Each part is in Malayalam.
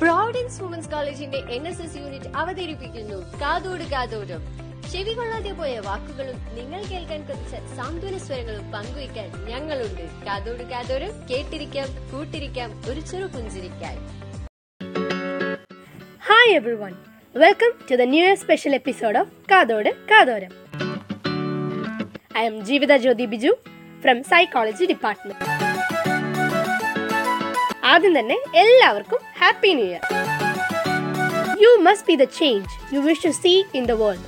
പ്രോവിഡൻസ് വുമൻസ് കോളേജിന്റെ എൻ എസ് എസ് യൂണിറ്റ് അവതരിപ്പിക്കുന്നു. കാതോട് കാതോടും. ചെവി കൊള്ളാതെ പോയ വാക്കുകളും നിങ്ങൾ കേൾക്കാൻ കൊതിച്ച സാന്ത്വന സ്വരങ്ങളും പങ്കുവയ്ക്കാൻ ഞങ്ങളുണ്ട്. കാതോട് കാതോരം കേട്ടിരിക്കാം കൂട്ടിരിക്കാം ഒരു ചെറു പുഞ്ചിരിക്കാൻ. Hi everyone welcome to the new year special episode of കാതോട് കാതോരം. I am Jeevitha Jyothi Biju from psychology Department. ആദ്യം തന്നെ എല്ലാവർക്കും happy new year. You must be the change you wish to see in the world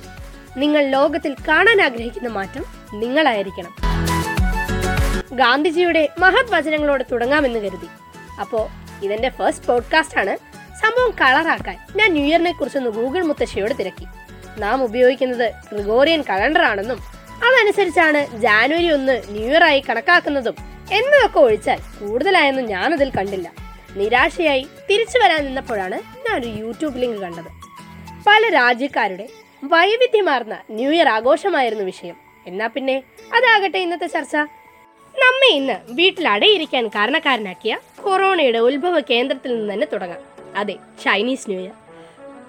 നിങ്ങൾ ലോകത്തിൽ കാണാൻ ആഗ്രഹിക്കുന്ന മാറ്റം നിങ്ങളായിരിക്കണം. ഗാന്ധിജിയുടെ മഹത് വചനങ്ങളോട് തുടങ്ങാമെന്ന് കരുതി. അപ്പോൾ ഇതെന്റെ ഫസ്റ്റ് പോഡ്കാസ്റ്റ് ആണ്. സംഭവം കളറാക്കാൻ ഞാൻ ന്യൂ ഇയറിനെ കുറിച്ചൊന്ന് ഗൂഗിൾ മുത്തശ്ശിയോട് തിരക്കി. നാം ഉപയോഗിക്കുന്നത് ഗ്രിഗോറിയൻ കലണ്ടർ ആണെന്നും അതനുസരിച്ചാണ് ജാനുവരി ഒന്ന് ന്യൂ ഇയർ ആയി കണക്കാക്കുന്നതും എന്നതൊക്കെ ഒഴിച്ചാൽ കൂടുതലായൊന്നും ഞാനതിൽ കണ്ടില്ല. നിരാശയായി തിരിച്ചു വരാൻ നിന്നപ്പോഴാണ് ഞാനൊരു യൂട്യൂബ് ലിങ്ക് കണ്ടത്. പല രാജ്യക്കാരുടെ വൈവിധ്യമാർന്ന ന്യൂ ഇയർ ആഘോഷമായിരുന്നു വിഷയം. എന്നാ പിന്നെ അതാകട്ടെ ഇന്നത്തെ ചർച്ച. നമ്മെ ഇന്ന് വീട്ടിൽ അടയിരിക്കാൻ കാരണക്കാരനാക്കിയ കൊറോണയുടെ ഉത്ഭവ കേന്ദ്രത്തിൽ നിന്ന് തന്നെ തുടങ്ങാം. അതെ Chinese new year.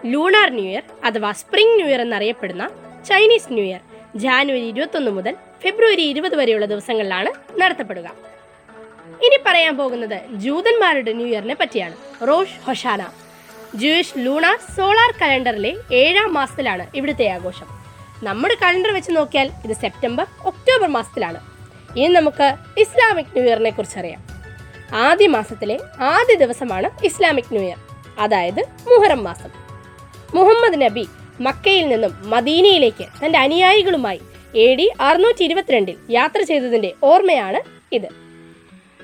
Lunar new year അഥവാ സ്പ്രിംഗ് ന്യൂ ഇയർ എന്നറിയപ്പെടുന്ന ചൈനീസ് ന്യൂ ഇയർ ജാനുവരി ഇരുപത്തൊന്ന് മുതൽ ഫെബ്രുവരി ഇരുപത് വരെയുള്ള ദിവസങ്ങളിലാണ് നടത്തപ്പെടുക. ഇനി പറയാൻ പോകുന്നത് ജൂതന്മാരുടെ ന്യൂ ഇയറിനെ പറ്റിയാണ്. Rosh Hashanah. Jewish lunisolar കലണ്ടറിലെ ഏഴാം മാസത്തിലാണ് ഇവിടുത്തെ ആഘോഷം. നമ്മുടെ കലണ്ടർ വെച്ച് നോക്കിയാൽ ഇത് സെപ്റ്റംബർ ഒക്ടോബർ മാസത്തിലാണ്. ഇനി നമുക്ക് ഇസ്ലാമിക് ന്യൂ ഇയറിനെ കുറിച്ച് അറിയാം. ആദ്യ മാസത്തിലെ ആദ്യ ദിവസമാണ് ഇസ്ലാമിക് ന്യൂ ഇയർ അതായത് മുഹറം മാസം. മുഹമ്മദ് നബി മക്കയിൽ നിന്നും മദീനയിലേക്ക് തന്റെ അനുയായികളുമായി എ ഡി അറുന്നൂറ്റി ഇരുപത്തിരണ്ടിൽ യാത്ര ചെയ്തതിന്റെ ഓർമ്മയാണ് ഇത്.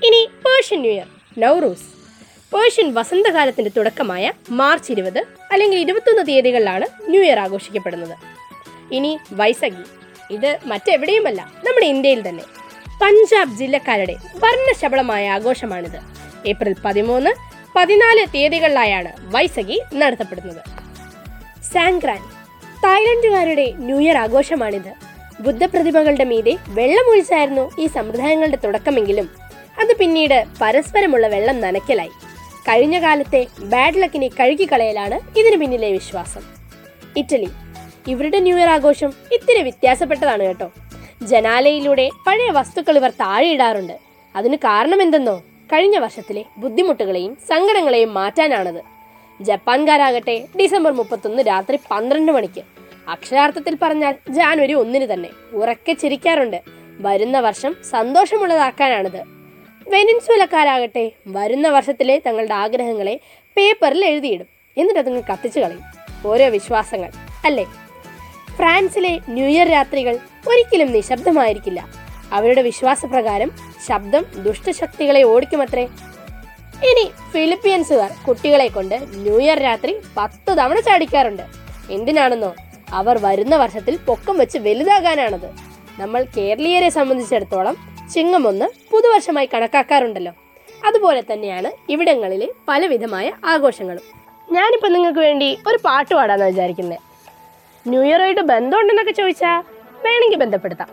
ഇനി Persian new year Nowruz Persian വസന്തകാലത്തിന്റെ തുടക്കമായ മാർച്ച് ഇരുപത് അല്ലെങ്കിൽ ഇരുപത്തൊന്ന് തീയതികളിലാണ് ന്യൂ ഇയർ ആഘോഷിക്കപ്പെടുന്നത്. ഇനി വൈസഖി ഇത് മറ്റെവിടെയുമല്ല നമ്മുടെ ഇന്ത്യയിൽ തന്നെ. പഞ്ചാബ് ജില്ലക്കാരുടെ വർണശബളമായ ആഘോഷമാണിത്. ഏപ്രിൽ പതിമൂന്ന് പതിനാല് തീയതികളിലായാണ് വൈസഖി നടത്തപ്പെടുന്നത്. സാങ്ക്രാൻ തായ്ലൻഡുകാരുടെ ന്യൂ ഇയർ ആഘോഷമാണിത്. ബുദ്ധപ്രതിമകളുടെ മീതെ വെള്ളമൊഴിച്ചായിരുന്നു ഈ സമ്പ്രദായങ്ങളുടെ തുടക്കമെങ്കിലും. അത് പിന്നീട് പരസ്പരമുള്ള വെള്ളം നനയ്ക്കലായി. കഴിഞ്ഞ കാലത്തെ ബാഡ് ലക്കിനെ കഴുകിക്കളയലാണ് ഇതിന് പിന്നിലെ വിശ്വാസം. ഇറ്റലി. ഇവരുടെ ന്യൂ ഇയർ ആഘോഷം ഇത്തിരി വ്യത്യാസപ്പെട്ടതാണ് കേട്ടോ. ജനാലയിലൂടെ പഴയ വസ്തുക്കൾ ഇവർ താഴെയിടാറുണ്ട് അതിന് കാരണം എന്തെന്നോ? കഴിഞ്ഞ വർഷത്തിലെ ബുദ്ധിമുട്ടുകളെയും സങ്കടങ്ങളെയും മാറ്റാനാണത്. ജപ്പാൻകാരാകട്ടെ ഡിസംബർ മുപ്പത്തൊന്ന് രാത്രി പന്ത്രണ്ട് മണിക്ക് അക്ഷരാർത്ഥത്തിൽ പറഞ്ഞാൽ ജാനുവരി ഒന്നിന് തന്നെ. ഉറക്കെ ചിരിക്കാറുണ്ട്. വരുന്ന വർഷം സന്തോഷമുള്ളതാക്കാനാണിത്. വെനിൻസുലക്കാരാകട്ടെ വരുന്ന വർഷത്തിലെ തങ്ങളുടെ ആഗ്രഹങ്ങളെ പേപ്പറിൽ എഴുതിയിടും. എന്നിട്ട് അതങ്ങ് കത്തിച്ചു കളയും. ഓരോ വിശ്വാസങ്ങൾ അല്ലേ? ഫ്രാൻസിലെ ന്യൂ ഇയർ രാത്രികൾ ഒരിക്കലും നിശബ്ദമായിരിക്കില്ല. അവരുടെ വിശ്വാസപ്രകാരം ശബ്ദം ദുഷ്ടശക്തികളെ ഓടിക്കുമത്രേ. ഇനി ഫിലിപ്പീൻസുകാർ കുട്ടികളെ കൊണ്ട് ന്യൂ ഇയർ രാത്രി പത്ത് തവണ ചാടിക്കാറുണ്ട്. എന്തിനാണെന്നോ? അവർ വരുന്ന വർഷത്തിൽ പൊക്കം വെച്ച് വലുതാകാനാണത്. നമ്മൾ കേരളീയരെ സംബന്ധിച്ചിടത്തോളം ചിങ്ങം ഒന്ന് പുതുവർഷമായി കണക്കാക്കാറുണ്ടല്ലോ. അതുപോലെ തന്നെയാണ് ഇവിടങ്ങളിലെ പലവിധമായ ആഘോഷങ്ങളും. ഞാനിപ്പോൾ നിങ്ങൾക്ക് വേണ്ടി ഒരു പാട്ട് പാടാന്ന് വിചാരിക്കുന്നത് ന്യൂ ഇയറുമായിട്ട് ബന്ധമുണ്ടെന്നൊക്കെ ചോദിച്ചാൽ വേണമെങ്കിൽ ബന്ധപ്പെടുത്താം.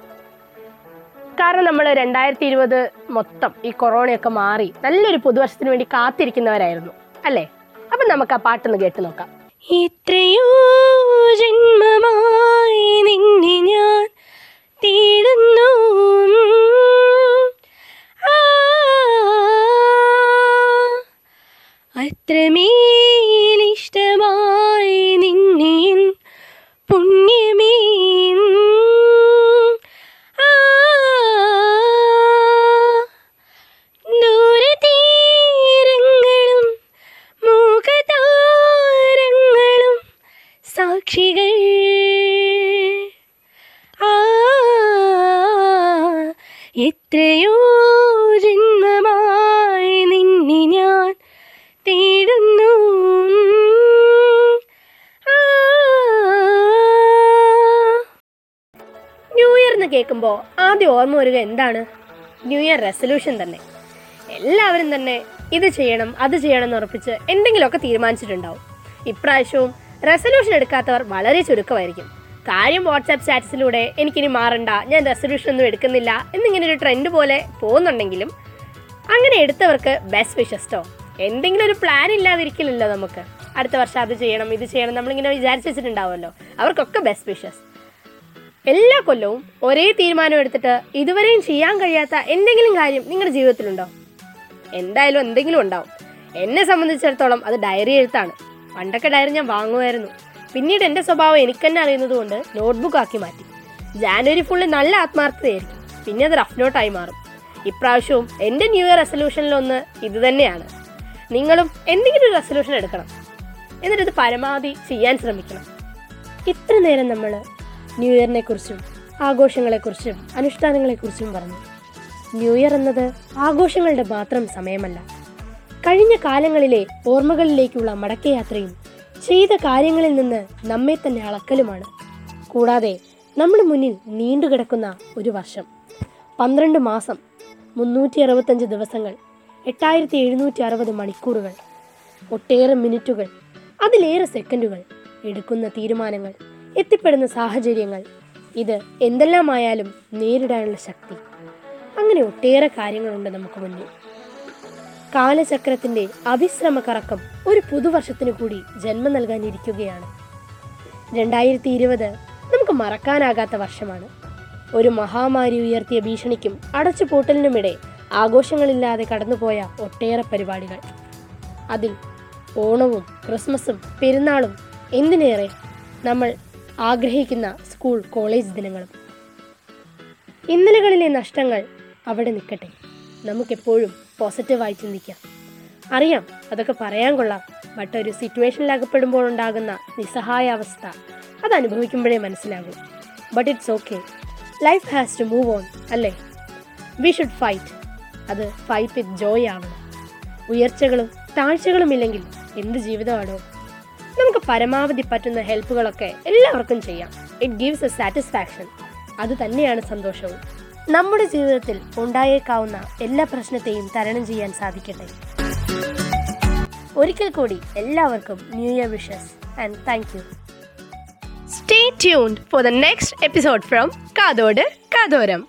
കാരണം നമ്മൾ രണ്ടായിരത്തി ഇരുപത് മൊത്തം ഈ കൊറോണയൊക്കെ മാറി നല്ലൊരു പുതുവർഷത്തിന് വേണ്ടി കാത്തിരിക്കുന്നവരായിരുന്നു. അല്ലേ? അപ്പം നമുക്ക് ആ പാട്ടൊന്ന് കേട്ട് നോക്കാം. ഇത്രയോ ജന്മമായി നിന്നെ ഞാൻ തേടുന്നു. ആ, എത്രയോ ജന്മമായി നിന്നെ ഞാൻ തേടുന്നു. ന്യൂ ഇയർ എന്ന് കേൾക്കുമ്പോൾ ആദ്യം ഓർമ്മ വരിക എന്താണ്? ന്യൂ ഇയർ റെസൊല്യൂഷൻ തന്നെ. എല്ലാവരും തന്നെ ഇത് ചെയ്യണം അത് ചെയ്യണം എന്ന് ഉറപ്പിച്ച് എന്തെങ്കിലുമൊക്കെ തീരുമാനിച്ചിട്ടുണ്ടാവും. ഇപ്രാവശ്യവും റെസൊല്യൂഷൻ എടുക്കാത്തവർ വളരെ ചുരുക്കമായിരിക്കും. കാര്യം വാട്സാപ്പ് സ്റ്റാറ്റസിലൂടെ എനിക്കിനി മാറണ്ട. ഞാൻ റെസൊല്യൂഷൻ ഒന്നും എടുക്കുന്നില്ല എന്നിങ്ങനെ ഒരു ട്രെൻഡ് പോലെ പോകുന്നുണ്ടെങ്കിലും അങ്ങനെ എടുത്തവർക്ക് ബെസ്റ്റ് വിഷസ്റ്റോ എന്തെങ്കിലും ഒരു പ്ലാൻ ഇല്ലാതിരിക്കില്ലല്ലോ നമുക്ക്. അടുത്ത വർഷം അത് ചെയ്യണം ഇത് ചെയ്യണം നമ്മളിങ്ങനെ വിചാരിച്ച് വെച്ചിട്ടുണ്ടാവുമല്ലോ. അവർക്കൊക്കെ ബെസ്റ്റ് വിഷസ് എല്ലാ കൊല്ലവും ഒരേ തീരുമാനം എടുത്തിട്ട് ഇതുവരെയും ചെയ്യാൻ കഴിയാത്ത എന്തെങ്കിലും കാര്യം നിങ്ങളുടെ ജീവിതത്തിലുണ്ടോ? എന്തായാലും എന്തെങ്കിലും ഉണ്ടാവും. എന്നെ സംബന്ധിച്ചിടത്തോളം അത് ഡയറി എഴുത്താണ്. പണ്ടൊക്കെ ഡയറി ഞാൻ വാങ്ങുമായിരുന്നു. പിന്നീട് എന്റെ സ്വഭാവം എനിക്ക് തന്നെ അറിയുന്നത് കൊണ്ട് നോട്ട്ബുക്ക് ആക്കി മാറ്റി. ജാനുവരി ഫുള്ള് നല്ല ആത്മാർത്ഥതയായിരിക്കും. പിന്നെ അത് റഫ് നോട്ടായി മാറും. ഇപ്രാവശ്യവും എന്റെ ന്യൂ ഇയർ റെസൊല്യൂഷനിലൊന്ന് ഇത് തന്നെയാണ്. നിങ്ങളും എന്തെങ്കിലും ഒരു റെസൊല്യൂഷൻ എടുക്കണം. എന്നിട്ട് ഇത് പരമാവധി ചെയ്യാൻ ശ്രമിക്കണം. ഇത്ര നേരം നമ്മൾ ന്യൂ ഇയറിനെ കുറിച്ചും ആഘോഷങ്ങളെക്കുറിച്ചും അനുഷ്ഠാനങ്ങളെക്കുറിച്ചും പറഞ്ഞു. ന്യൂ ഇയർ എന്നത് ആഘോഷങ്ങളുടെ മാത്രം സമയമല്ല. കഴിഞ്ഞ കാലങ്ങളിലെ ഓർമ്മകളിലേക്കുള്ള മടക്കയാത്രയും ചെയ്ത കാര്യങ്ങളിൽ നിന്ന് നമ്മെ തന്നെ അളക്കലുമാണ്. കൂടാതെ നമ്മുടെ മുന്നിൽ നീണ്ടുകിടക്കുന്ന ഒരു വർഷം. പന്ത്രണ്ട് മാസം മുന്നൂറ്റി അറുപത്തഞ്ച് ദിവസങ്ങൾ എട്ടായിരത്തി എഴുന്നൂറ്റി അറുപത് മണിക്കൂറുകൾ ഒട്ടേറെ മിനിറ്റുകൾ അതിലേറെ സെക്കൻഡുകൾ എടുക്കുന്ന തീരുമാനങ്ങൾ എത്തിപ്പെടുന്ന സാഹചര്യങ്ങൾ. ഇത് എന്തെല്ലാമായാലും നേരിടാനുള്ള ശക്തി. അങ്ങനെ ഒട്ടേറെ കാര്യങ്ങളുണ്ട് നമുക്ക് മുന്നിൽ. കാലചക്രത്തിന്റെ അവിശ്രമ കറക്കം ഒരു പുതുവർഷത്തിനു കൂടി ജന്മം നൽകാനിരിക്കുകയാണ്. രണ്ടായിരത്തി ഇരുപത് നമുക്ക് മറക്കാനാകാത്ത വർഷമാണ്. ഒരു മഹാമാരി ഉയർത്തിയ ഭീഷണിക്കും അടച്ചുപൂട്ടലിനുമിടെ ആഘോഷങ്ങളില്ലാതെ കടന്നുപോയ ഒട്ടേറെ പരിപാടികൾ. അതിൽ ഓണവും ക്രിസ്മസും പെരുന്നാളും എന്തിനേറെ നമ്മൾ ആഗ്രഹിക്കുന്ന സ്കൂൾ കോളേജ് ദിനങ്ങളും. ഇന്നലകളിലെ നഷ്ടങ്ങൾ അവിടെ നിൽക്കട്ടെ. നമുക്കെപ്പോഴും പോസിറ്റീവായി ചിന്തിക്കാം അറിയാം അതൊക്കെ പറയാൻ കൊള്ളാം ബട്ട് ഒരു സിറ്റുവേഷനിൽ അകപ്പെടുമ്പോൾ ഉണ്ടാകുന്ന നിസ്സഹായ അവസ്ഥ അത് അനുഭവിക്കുമ്പോഴേ മനസ്സിലാകും. But it's okay life has to move on അല്ലേ? വി ഷുഡ് ഫൈറ്റ് അത് ഫൈറ്റ് വിത്ത് ജോയ് ആവണം ഉയർച്ചകളും താഴ്ചകളും ഇല്ലെങ്കിൽ എന്ത് ജീവിതമാണോ? നമുക്ക് പരമാവധി പറ്റുന്ന ഹെൽപ്പുകളൊക്കെ എല്ലാവർക്കും ചെയ്യാം. ഇറ്റ് ഗീവ്സ് എ സാറ്റിസ്ഫാക്ഷൻ അത് തന്നെയാണ് സന്തോഷവും. നമ്മുടെ ജീവിതത്തിൽ ഉണ്ടായേക്കാവുന്ന എല്ലാ പ്രശ്നത്തെയും തരണം ചെയ്യാൻ സാധിക്കട്ടെ. ഒരിക്കൽ കൂടി എല്ലാവർക്കും new year wishes and thank you stay tune for the next episode from കാതോട് കാതോരം